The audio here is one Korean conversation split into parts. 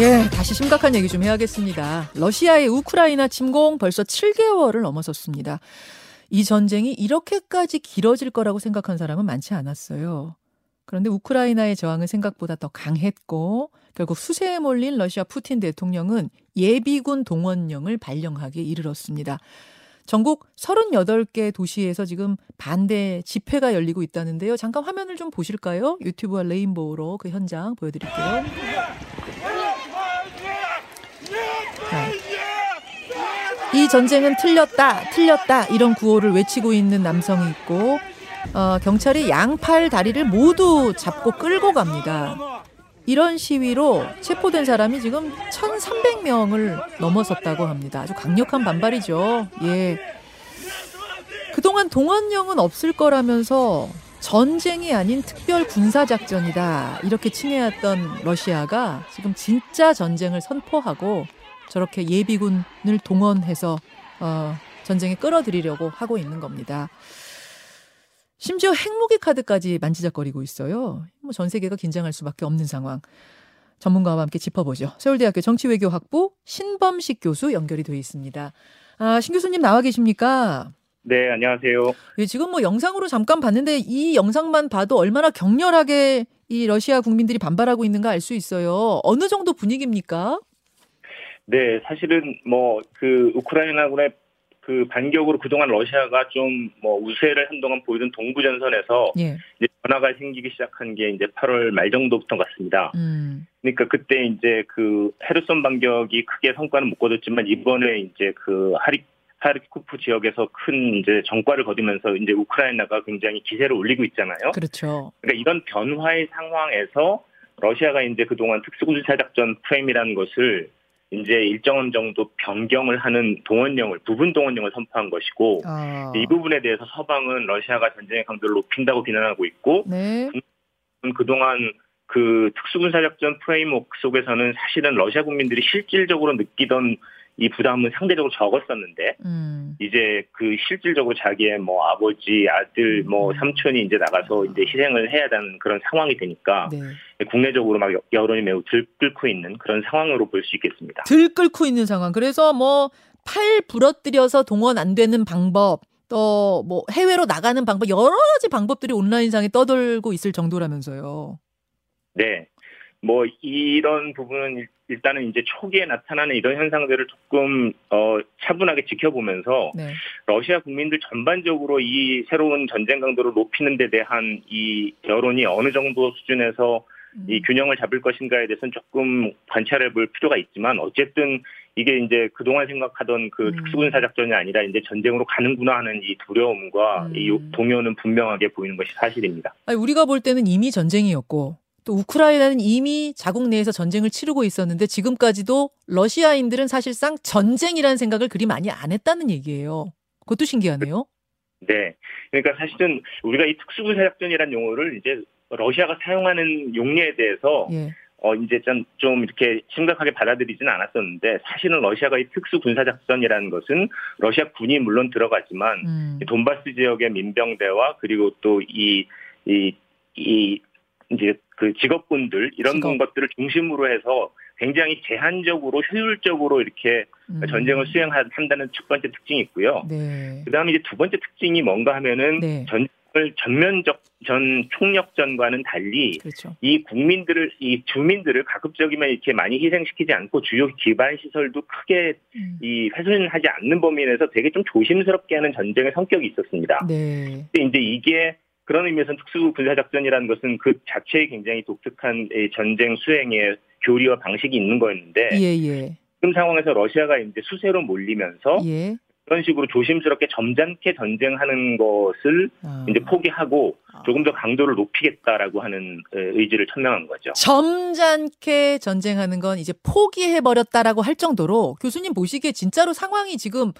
예, 다시 심각한 얘기 좀 해야겠습니다. 러시아의 우크라이나 침공 벌써 7개월을 넘어섰습니다. 이 전쟁이 이렇게까지 길어질 거라고 생각한 사람은 많지 않았어요. 그런데 우크라이나의 저항은 생각보다 더 강했고 결국 수세에 몰린 러시아 푸틴 대통령은 예비군 동원령을 발령하기에 이르렀습니다. 전국 38개 도시에서 지금 반대 집회가 열리고 있다는데요. 잠깐 화면을 좀 보실까요? 유튜브와 레인보우로 그 현장 보여드릴게요. 이 전쟁은 틀렸다, 틀렸다 이런 구호를 외치고 있는 남성이 있고 어, 경찰이 양팔 다리를 모두 잡고 끌고 갑니다. 이런 시위로 체포된 사람이 지금 1,300명을 넘어섰다고 합니다. 아주 강력한 반발이죠. 예. 그동안 동원령은 없을 거라면서 전쟁이 아닌 특별 군사작전이다. 이렇게 칭해왔던 러시아가 지금 진짜 전쟁을 선포하고 저렇게 예비군을 동원해서 어, 전쟁에 끌어들이려고 하고 있는 겁니다. 심지어 핵무기 카드까지 만지작거리고 있어요. 뭐 전 세계가 긴장할 수밖에 없는 상황. 전문가와 함께 짚어보죠. 서울대학교 정치외교학부 신범식 교수 연결이 되어 있습니다. 아, 신 교수님 나와 계십니까? 네, 안녕하세요. 예, 지금 뭐 영상으로 잠깐 봤는데 이 영상만 봐도 얼마나 격렬하게 이 러시아 국민들이 반발하고 있는가 알 수 있어요. 어느 정도 분위기입니까? 네, 사실은 뭐 그 우크라이나군의 그 반격으로 그동안 러시아가 좀 뭐 우세를 한동안 보이던 동부 전선에서 예. 이제 변화가 생기기 시작한 게 이제 8월 말 정도부터 같습니다. 음. 그러니까 그때 이제 그 헤르손 반격이 크게 성과는 못 거뒀지만 이번에 이제 그 하리 하르키프 지역에서 큰 이제 정과를 거두면서 이제 우크라이나가 굉장히 기세를 올리고 있잖아요. 그렇죠. 그러니까 이런 변화의 상황에서 러시아가 이제 그동안 특수군사작전 프레임이라는 것을 이제 일정 정도 변경을 하는 동원령을 부분 동원령을 선포한 것이고 아. 이 부분에 대해서 서방은 러시아가 전쟁의 강도를 높인다고 비난하고 있고 네. 그동안 그 특수군사작전 프레임워크 속에서는 사실은 러시아 국민들이 실질적으로 느끼던 이 부담은 상대적으로 적었었는데 음. 이제 그 실질적으로 자기의 뭐 아버지, 아들, 뭐 음. 삼촌이 이제 나가서 이제 희생을 해야 되는 그런 상황이 되니까 네. 국내적으로 막 여- 여론이 매우 들끓고 있는 그런 상황으로 볼 수 있겠습니다. 들 끓고 있는 상황. 그래서 뭐 팔 부러뜨려서 동원 안 되는 방법, 또 뭐 해외로 나가는 방법 여러 가지 방법들이 온라인상에 떠돌고 있을 정도라면서요. 네. 뭐 이런 부분은 일- 일단은 이제 초기에 나타나는 이런 현상들을 조금 어 차분하게 지켜보면서 네. 러시아 국민들 전반적으로 이 새로운 전쟁 강도를 높이는 데 대한 이 여론이 어느 정도 수준에서 음. 이 균형을 잡을 것인가에 대해서는 조금 관찰해 볼 필요가 있지만 어쨌든 이게 이제 그동안 생각하던 그 음. 특수군사 작전이 아니라 이제 전쟁으로 가는구나 하는 이 두려움과 음. 이 동요는 분명하게 보이는 것이 사실입니다. 아니, 우리가 볼 때는 이미 전쟁이었고 또 우크라이나는 이미 자국 내에서 전쟁을 치르고 있었는데 지금까지도 러시아인들은 사실상 전쟁이라는 생각을 그리 많이 안 했다는 얘기예요. 그것도 신기하네요. 네. 그러니까 사실은 우리가 이 특수군사 작전이라는 용어를 이제 러시아가 사용하는 용례에 대해서 예. 어 이제 좀, 좀 이렇게 심각하게 받아들이지는 않았었는데 사실은 러시아가 이 특수 군사 작전이라는 것은 러시아 군이 물론 들어가지만 음. 이 돈바스 지역의 민병대와 그리고 또 이 이 이 이제 그 직업군들 이런 직업. 것들을 중심으로 해서 굉장히 제한적으로 효율적으로 이렇게 음. 전쟁을 수행한다는 첫 번째 특징이 있고요. 네. 그다음에 이제 두 번째 특징이 뭔가 하면은 네. 전쟁을 전면적 전 총력전과는 달리 그렇죠. 이 국민들을 이 주민들을 가급적이면 이렇게 많이 희생시키지 않고 주요 기반 시설도 크게 음. 이 훼손하지 않는 범위 내에서 되게 좀 조심스럽게 하는 전쟁의 성격이 있었습니다. 네. 근데 이제 이게 그런 의미에서 특수 군사 작전이라는 것은 그 자체에 굉장히 독특한 이 전쟁 수행의 교리와 방식이 있는 거였는데 예, 예. 지금 상황에서 러시아가 이제 수세로 몰리면서 예. 그런 식으로 조심스럽게 점잖게 전쟁하는 것을 아. 이제 포기하고 아. 조금 더 강도를 높이겠다라고 하는 에, 의지를 천명한 거죠. 점잖게 전쟁하는 건 이제 포기해 버렸다라고 할 정도로 교수님 보시기에 진짜로 상황이 지금 어,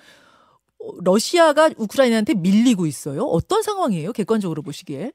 러시아가 우크라이나한테 밀리고 있어요? 어떤 상황이에요? 객관적으로 보시기에?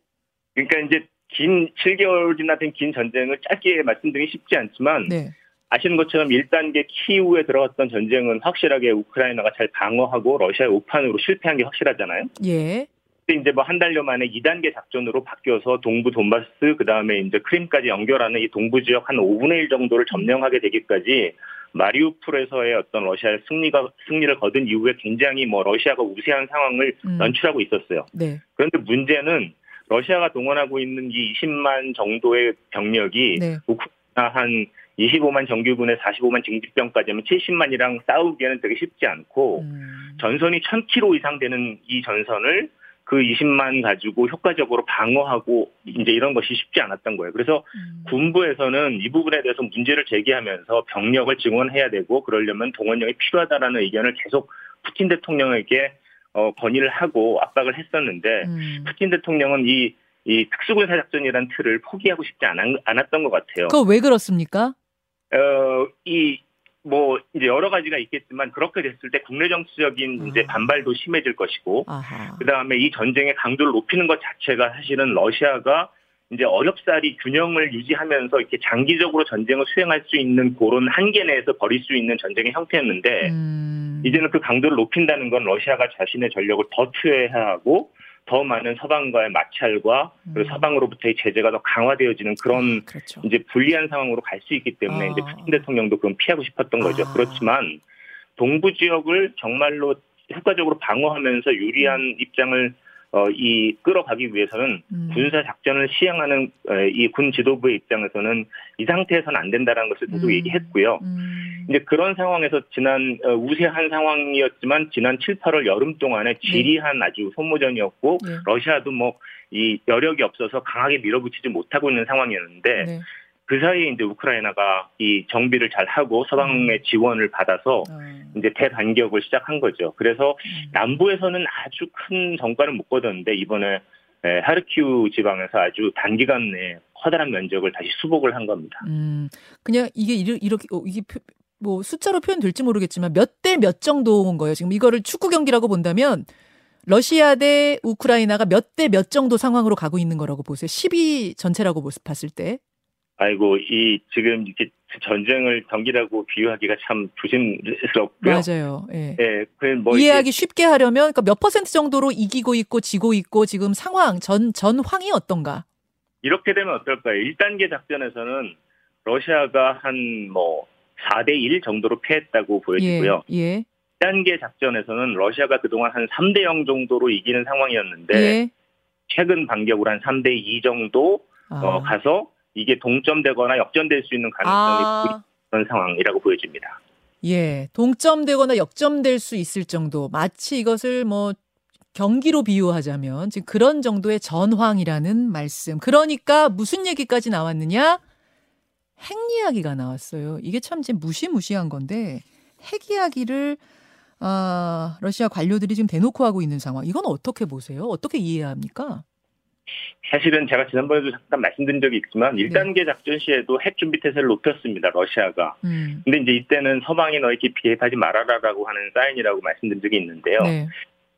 그러니까 이제 긴 7개월이나 된 긴 전쟁을 짧게 말씀드리기 쉽지 않지만 네. 아시는 것처럼 1단계 키우에 들어갔던 전쟁은 확실하게 우크라이나가 잘 방어하고 러시아의 오판으로 실패한 게 확실하잖아요. 예. 그때 이제 뭐 한 달여 만에 2단계 작전으로 바뀌어서 동부 돈바스 그다음에 이제 크림까지 연결하는 이 동부 지역 한 5분의 1 정도를 점령하게 되기까지 마리우폴에서의 어떤 러시아의 승리가 승리를 거둔 이후에 굉장히 뭐 러시아가 우세한 상황을 음. 연출하고 있었어요. 네. 그런데 문제는 러시아가 동원하고 있는 이 20만 정도의 병력이 네. 우크라이나 한 25만 정규군에 45만 징집병까지 하면 70만이랑 싸우기에는 되게 쉽지 않고 음. 전선이 1000km 이상 되는 이 전선을 그 20만 가지고 효과적으로 방어하고 이제 이런 것이 쉽지 않았던 거예요. 그래서 음. 군부에서는 이 부분에 대해서 문제를 제기하면서 병력을 증원해야 되고 그러려면 동원령이 필요하다라는 의견을 계속 푸틴 대통령에게 어, 건의를 하고 압박을 했었는데 음. 푸틴 대통령은 이, 이 특수군사 작전이라는 틀을 포기하고 싶지 않, 않았던 것 같아요. 그거 왜 그렇습니까? 어, 이, 뭐, 이제 여러 가지가 있겠지만, 그렇게 됐을 때 국내 정치적인 이제 아. 반발도 심해질 것이고. 그 다음에 이 전쟁의 강도를 높이는 것 자체가 사실은 러시아가 이제 어렵사리 균형을 유지하면서 이렇게 장기적으로 전쟁을 수행할 수 있는 그런 한계 내에서 벌일 수 있는 전쟁의 형태였는데, 음. 이제는 그 강도를 높인다는 건 러시아가 자신의 전력을 더 투여해야 하고, 더 많은 서방과의 마찰과 그리고 음. 서방으로부터의 제재가 더 강화되어지는 그런 그렇죠. 이제 불리한 상황으로 갈 수 있기 때문에 아. 이제 푸틴 대통령도 그건 피하고 싶었던 거죠. 아. 그렇지만 동부 지역을 정말로 효과적으로 방어하면서 유리한 입장을 어, 이 끌어가기 위해서는 음. 군사 작전을 시행하는 이 군 지도부의 입장에서는 이 상태에서는 안 된다는 것을 계속 음. 얘기했고요. 음. 이제 그런 상황에서 지난 어, 우세한 상황이었지만 지난 7, 8월 여름 동안에 지리한 아주 소모전이었고 예. 러시아도 뭐 이 여력이 없어서 강하게 밀어붙이지 못하고 있는 상황이었는데 네. 그 사이에 이제 우크라이나가 이 정비를 잘 하고 서방의 지원을 받아서 어. 이제 대반격을 시작한 거죠. 그래서 음. 남부에서는 아주 큰 성과를 못 거뒀는데 이번에 에, 하르키우 지방에서 아주 단기간 내에 커다란 면적을 다시 수복을 한 겁니다. 음, 그냥 이게 이렇게 어, 이게 표- 뭐 숫자로 표현될지 모르겠지만 몇 대 몇 정도인 거예요. 지금 이거를 축구 경기라고 본다면 러시아 대 우크라이나가 몇 대 몇 정도 상황으로 가고 있는 거라고 보세요. 12 전체라고 보- 봤을 때. 아이고 이 지금 이렇게 전쟁을 경기라고 비유하기가 참 조심스럽고요. 맞아요. 예. 예, 그뭐 이해하기 쉽게 하려면 그러니까 몇 퍼센트 정도로 이기고 있고 지고 있고 지금 상황 전 전황이 어떤가? 이렇게 되면 어떨까요? 1단계 작전에서는 러시아가 한 뭐 4대 1 정도로 패했다고 보여지고요. 예. 예. 2단계 작전에서는 러시아가 그동안 한 3대 0 정도로 이기는 상황이었는데 예. 최근 반격으로 한 3대 2 정도 아. 어, 가서 이게 동점되거나 역전될 수 있는 가능성이 아. 그런 상황이라고 보여집니다. 예, 동점되거나 역점될 수 있을 정도. 마치 이것을 뭐 경기로 비유하자면 지금 그런 정도의 전황이라는 말씀. 그러니까 무슨 얘기까지 나왔느냐? 핵 이야기가 나왔어요. 이게 참 이제 무시무시한 건데 핵 이야기를 아, 러시아 관료들이 지금 대놓고 하고 있는 상황. 이건 어떻게 보세요? 어떻게 이해해야 합니까? 사실은 제가 지난번에도 잠깐 말씀드린 적이 있지만 네. 1단계 작전 시에도 핵 준비 태세를 높였습니다. 러시아가. 음. 근데 이제 이때는 서방이 너에게 개입하지 말아라라고 하는 사인이라고 말씀드린 적이 있는데요. 네.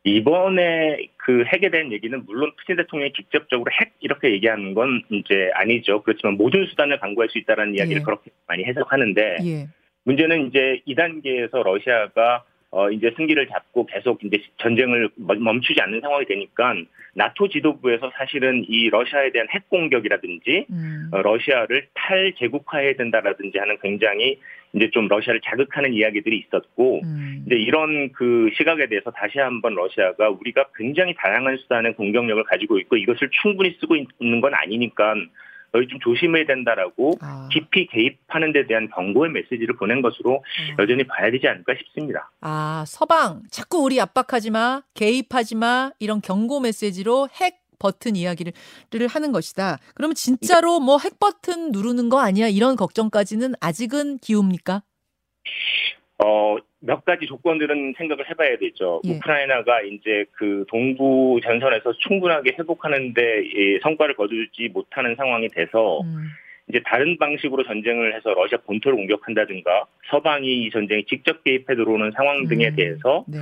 이번에 그 핵에 대한 얘기는 물론 푸틴 대통령이 직접적으로 핵 이렇게 얘기하는 건 이제 아니죠. 그렇지만 모든 수단을 강구할 수 있다는 이야기를 예. 그렇게 많이 해석하는데 예. 문제는 이제 2단계에서 러시아가 어 이제 승기를 잡고 계속 이제 전쟁을 멈- 멈추지 않는 상황이 되니까 나토 지도부에서 사실은 이 러시아에 대한 핵 공격이라든지 음. 어, 러시아를 탈제국화해야 된다라든지 하는 굉장히 이제 좀 러시아를 자극하는 이야기들이 있었고 음. 이제 이런 그 시각에 대해서 다시 한번 러시아가 우리가 굉장히 다양한 수단의 공격력을 가지고 있고 이것을 충분히 쓰고 있는 건 아니니까 너희 좀 조심해야 된다라고 아. 깊이 개입하는 데 대한 경고의 메시지를 보낸 것으로 어. 여전히 봐야 되지 않을까 싶습니다. 아, 서방, 자꾸 우리 압박하지 마, 개입하지 마, 이런 경고 메시지로 핵 버튼 이야기를 를 하는 것이다. 그러면 진짜로 뭐 핵 버튼 누르는 거 아니야? 이런 걱정까지는 아직은 기웁니까? 어, 몇 가지 조건들은 생각을 해봐야 되죠. 예. 우크라이나가 이제 그 동부 전선에서 충분하게 회복하는데 이 성과를 거두지 못하는 상황이 돼서 음, 이제 다른 방식으로 전쟁을 해서 러시아 본토를 공격한다든가 서방이 이 전쟁에 직접 개입해 들어오는 상황 등에 음. 대해서 네.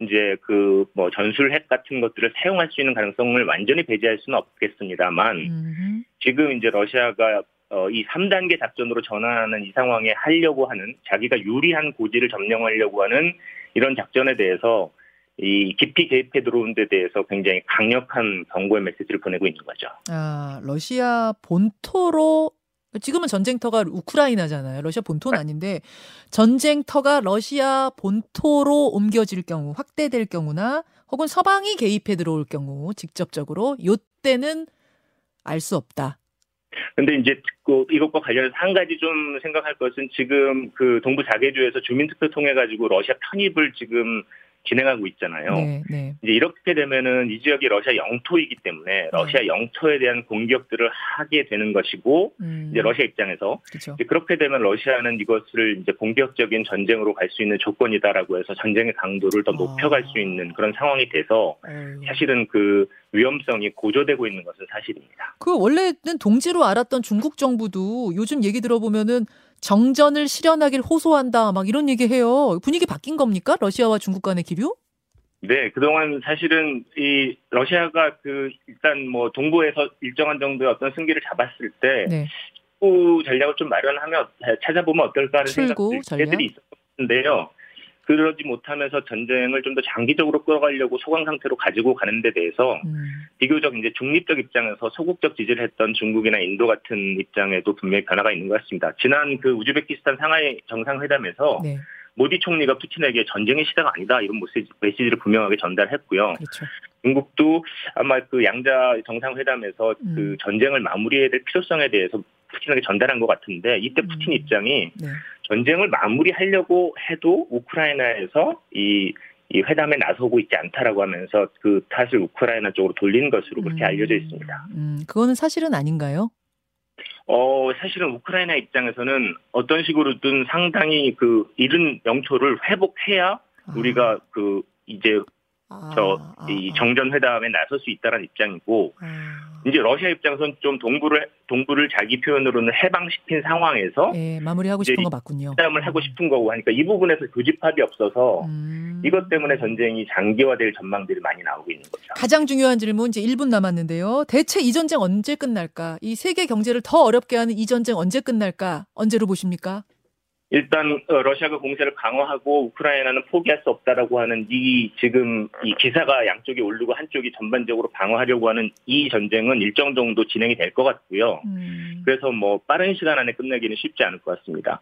이제 그 뭐 전술 핵 같은 것들을 사용할 수 있는 가능성을 완전히 배제할 수는 없겠습니다만 음, 지금 이제 러시아가 어, 이 3단계 작전으로 전환하는 이 상황에 하려고 하는 자기가 유리한 고지를 점령하려고 하는 이런 작전에 대해서 이 깊이 개입해 들어온 데 대해서 굉장히 강력한 경고의 메시지를 보내고 있는 거죠. 아, 러시아 본토로 지금은 전쟁터가 우크라이나잖아요. 러시아 본토는 아닌데 전쟁터가 러시아 본토로 옮겨질 경우, 확대될 경우나 혹은 서방이 개입해 들어올 경우 직접적으로 요때는 알 수 없다. 근데 이제 그 이것과 관련해서 한 가지 좀 생각할 것은 지금 그 동부 자개주에서 주민투표 통해 가지고 러시아 편입을 지금 진행하고 있잖아요. 네, 네. 이제 이렇게 되면은 이 지역이 러시아 영토이기 때문에 러시아 영토에 대한 공격들을 하게 되는 것이고 음, 이제 러시아 입장에서 그렇죠. 이제 그렇게 되면 러시아는 이것을 이제 본격적인 전쟁으로 갈 수 있는 조건이다라고 해서 전쟁의 강도를 더 아. 높여갈 수 있는 그런 상황이 돼서 어휴. 사실은 그 위험성이 고조되고 있는 것은 사실입니다. 그 원래는 동지로 알았던 중국 정부도 요즘 얘기 들어보면은 정전을 실현하길 호소한다 막 이런 얘기 해요. 분위기 바뀐 겁니까? 러시아와 중국 간의 기류? 네, 그동안 사실은 이 러시아가 그 일단 뭐 동부에서 일정한 정도의 어떤 승기를 잡았을 때 네. 출구 전략을 좀 마련하면 찾아보면 어떨까 하는 생각들이? 있었는데요. 그러지 못하면서 전쟁을 좀 더 장기적으로 끌어가려고 소강 상태로 가지고 가는 데 대해서 음, 비교적 이제 중립적 입장에서 소극적 지지를 했던 중국이나 인도 같은 입장에도 분명히 변화가 있는 것 같습니다. 지난 그 우즈베키스탄 상하이 정상회담에서 네, 모디 총리가 푸틴에게 전쟁의 시대가 아니다 이런 메시지, 메시지를 분명하게 전달했고요. 그렇죠. 중국도 아마 그 양자 정상회담에서 음. 그 전쟁을 마무리해야 될 필요성에 대해서 푸틴에게 전달한 것 같은데 이때 음. 푸틴 입장이 네. 전쟁을 마무리하려고 해도 우크라이나에서 이, 이 회담에 나서고 있지 않다라고 하면서 그 탓을 우크라이나 쪽으로 돌린 것으로 그렇게 음, 알려져 있습니다. 음, 그거는 사실은 아닌가요? 어, 사실은 우크라이나 입장에서는 어떤 식으로든 상당히 그 잃은 영토를 회복해야 아, 우리가 그 이제 아, 저 아, 이 아, 정전 회담에 나설 수 있다는 입장이고 아. 이제 러시아 입장에서는 좀 동부를 동부를 자기 표현으로는 해방시킨 상황에서 예, 마무리하고 싶은 거 맞군요. 회담을 하고 싶은 거고 하니까 이 부분에서 교집합이 없어서 음. 이것 때문에 전쟁이 장기화될 전망들이 많이 나오고 있는 거죠. 가장 중요한 질문 이제 1분 남았는데요. 대체 이 전쟁 언제 끝날까? 이 세계 경제를 더 어렵게 하는 이 전쟁 언제 끝날까? 언제로 보십니까? 일단 어, 러시아가 공세를 강화하고 우크라이나는 포기할 수 없다라고 하는 이 지금 이 기사가 양쪽이 오르고 한쪽이 전반적으로 방어하려고 하는 이 전쟁은 일정 정도 진행이 될 것 같고요. 음. 그래서 뭐 빠른 시간 안에 끝내기는 쉽지 않을 것 같습니다.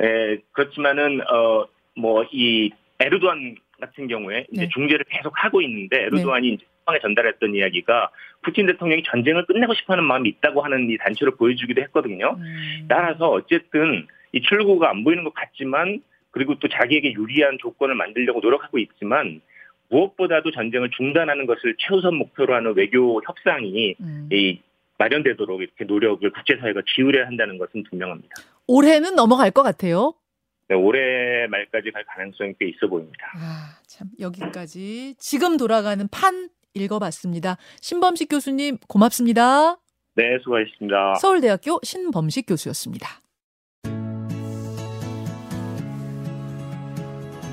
에, 그렇지만은 어 뭐 이 에르도안 같은 경우에 이제 네. 중재를 계속 하고 있는데 에르도안이 이제 상황에 전달했던 이야기가 푸틴 대통령이 전쟁을 끝내고 싶어하는 마음이 있다고 하는 이 단초를 보여주기도 했거든요. 음. 따라서 어쨌든 이 출구가 안 보이는 것 같지만 그리고 또 자기에게 유리한 조건을 만들려고 노력하고 있지만 무엇보다도 전쟁을 중단하는 것을 최우선 목표로 하는 외교 협상이 음. 이 마련되도록 이렇게 노력을 국제사회가 기울여야 한다는 것은 분명합니다. 올해는 넘어갈 것 같아요. 네, 올해 말까지 갈 가능성이 꽤 있어 보입니다. 아, 참 여기까지 지금 돌아가는 판 읽어봤습니다. 신범식 교수님 고맙습니다. 네, 수고하셨습니다. 서울대학교 신범식 교수였습니다.